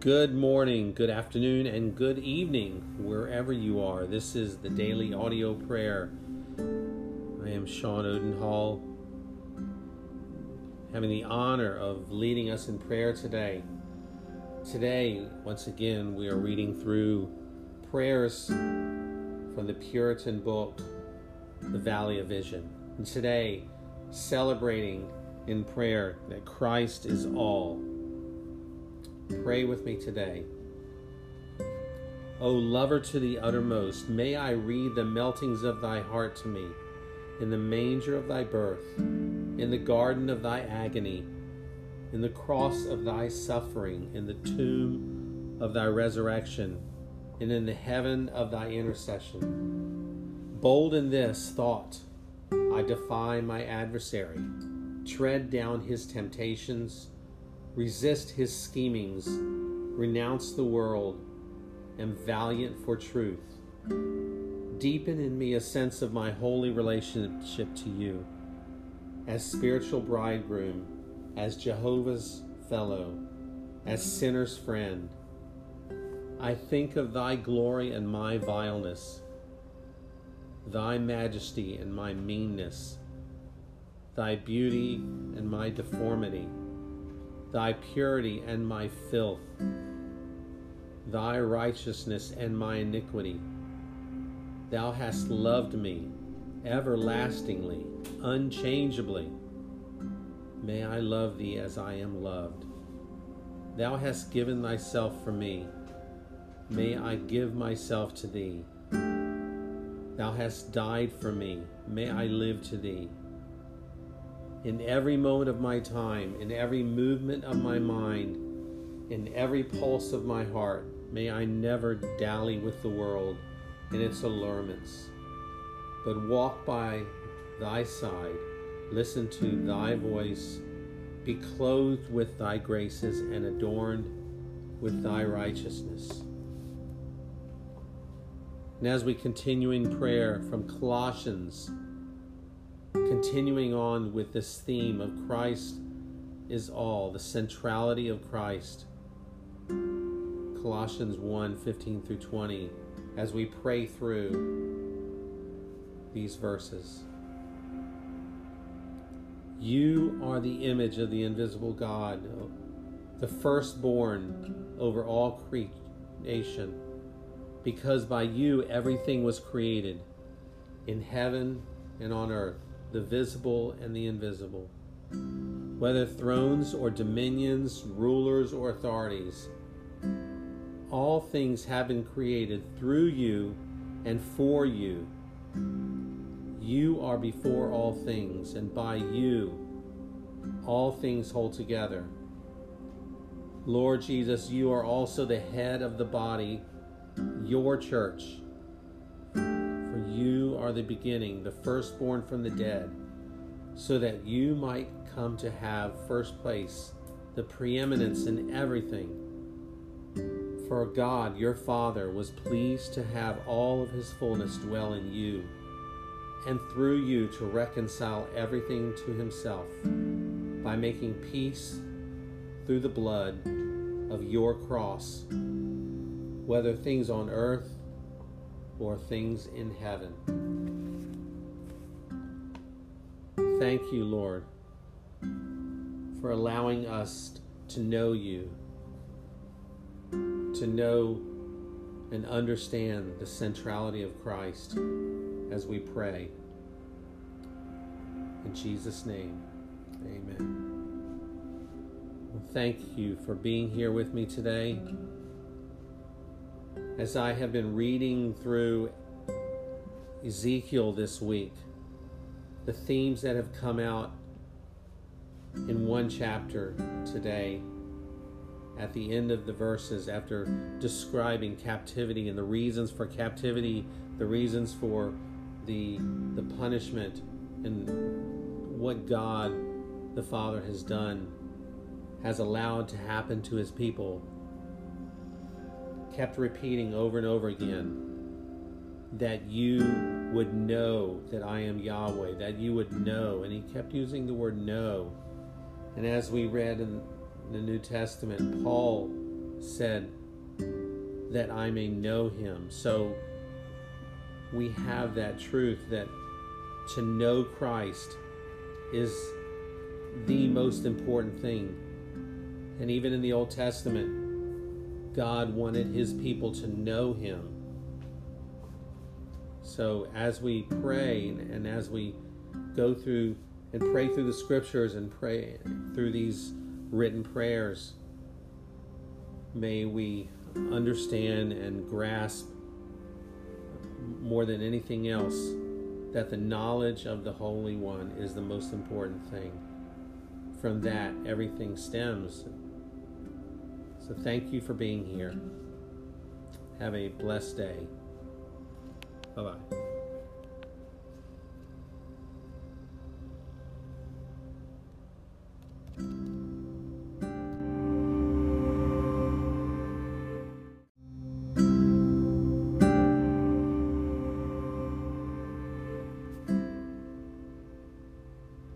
Good morning, good afternoon, and good evening, wherever you are. This is the daily audio prayer. I am Sean Odenhall, having the honor of leading us in prayer today. Today, once again, we are reading through prayers from the Puritan book, The Valley of Vision. And today, celebrating in prayer that Christ is all Pray with me today. O lover to the uttermost, may I read the meltings of thy heart to me, in the manger of thy birth, in the garden of thy agony, in the cross of thy suffering, in the tomb of thy resurrection, and in the heaven of thy intercession. Bold in this thought, I defy my adversary, tread down his temptations resist his schemings, renounce the world, am valiant for truth. Deepen in me a sense of my holy relationship to you, as spiritual bridegroom, as Jehovah's fellow, as sinner's friend. I think of thy glory and my vileness, thy majesty and my meanness, thy beauty and my deformity thy purity and my filth, thy righteousness and my iniquity. Thou hast loved me everlastingly, unchangeably. May I love thee as I am loved. Thou hast given thyself for me. May I give myself to thee. Thou hast died for me. May I live to thee in every moment of my time, in every movement of my mind, in every pulse of my heart, may I never dally with the world and its allurements, but walk by thy side, listen to thy voice, be clothed with thy graces and adorned with thy righteousness. And as we continue in prayer from Colossians continuing on with this theme of Christ is all, the centrality of Christ. Colossians 1 15 through 20, as we pray through these verses. You are the image of the invisible God, the firstborn over all creation, because by you everything was created in heaven and on earth the visible and the invisible. Whether thrones or dominions, rulers or authorities, all things have been created through you and for you. You are before all things, and by you all things hold together. Lord Jesus, you are also the head of the body, your church are the beginning, the firstborn from the dead, so that you might come to have first place, the preeminence in everything. For God, your Father, was pleased to have all of his fullness dwell in you, and through you to reconcile everything to himself, by making peace through the blood of your cross, whether things on earth or things in heaven. Thank you, Lord, for allowing us to know you, to know and understand the centrality of Christ as we pray. In Jesus' name, amen. thank you for being here with me today as I have been reading through Ezekiel this week, the themes that have come out in one chapter today at the end of the verses after describing captivity and the reasons for captivity, the reasons for the the punishment and what God the Father has done has allowed to happen to his people kept repeating over and over again that you would know that I am Yahweh, that you would know. And he kept using the word know. And as we read in the New Testament, Paul said, That I may know him. So we have that truth that to know Christ is the most important thing. And even in the Old Testament, God wanted his people to know him. So as we pray and as we go through and pray through the scriptures and pray through these written prayers, may we understand and grasp more than anything else that the knowledge of the Holy One is the most important thing. From that, everything stems. So, thank you for being here. Have a blessed day. Bye bye.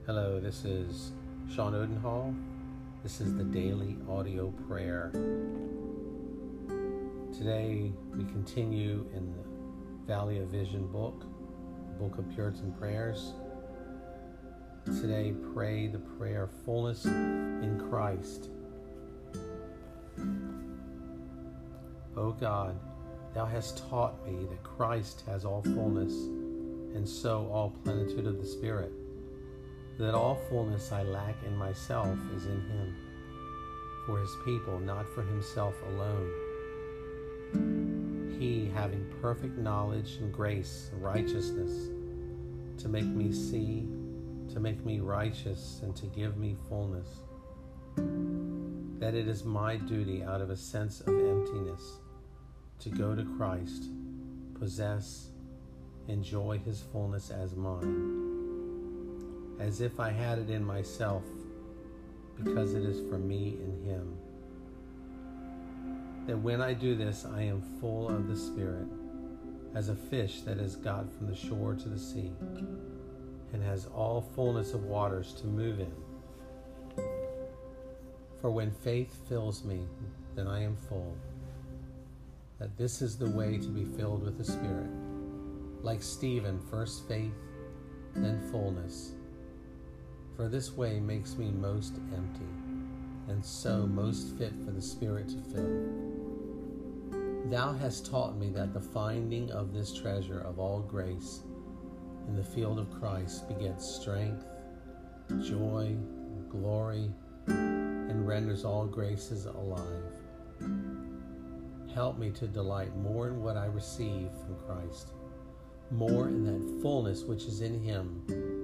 Hello, this is Sean Odenhall. This is the daily audio prayer. Today we continue in the Valley of Vision book, Book of Puritan Prayers. Today, pray the prayer fullness in Christ. O God, Thou hast taught me that Christ has all fullness, and so all plenitude of the Spirit that all fullness I lack in myself is in him, for his people, not for himself alone. He, having perfect knowledge and grace and righteousness, to make me see, to make me righteous, and to give me fullness. That it is my duty, out of a sense of emptiness, to go to Christ, possess, enjoy his fullness as mine as if I had it in myself, because it is for me in Him. That when I do this, I am full of the Spirit, as a fish that has got from the shore to the sea, and has all fullness of waters to move in. For when faith fills me, then I am full. That this is the way to be filled with the Spirit. Like Stephen, first faith, then fullness for this way makes me most empty, and so most fit for the Spirit to fill. Thou hast taught me that the finding of this treasure of all grace in the field of Christ begets strength, joy, glory, and renders all graces alive. Help me to delight more in what I receive from Christ, more in that fullness which is in Him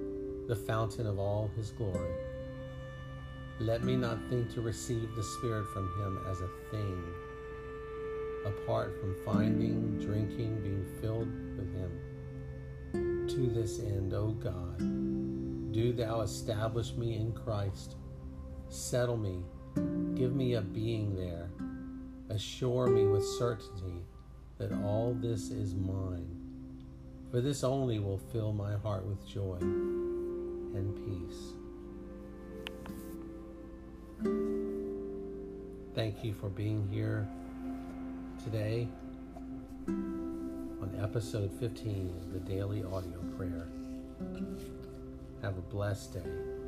the fountain of all his glory. Let me not think to receive the Spirit from him as a thing, apart from finding, drinking, being filled with him. To this end, O God, do thou establish me in Christ, settle me, give me a being there, assure me with certainty that all this is mine. For this only will fill my heart with joy and peace. Thank you for being here today on episode 15 of the Daily Audio Prayer. Have a blessed day.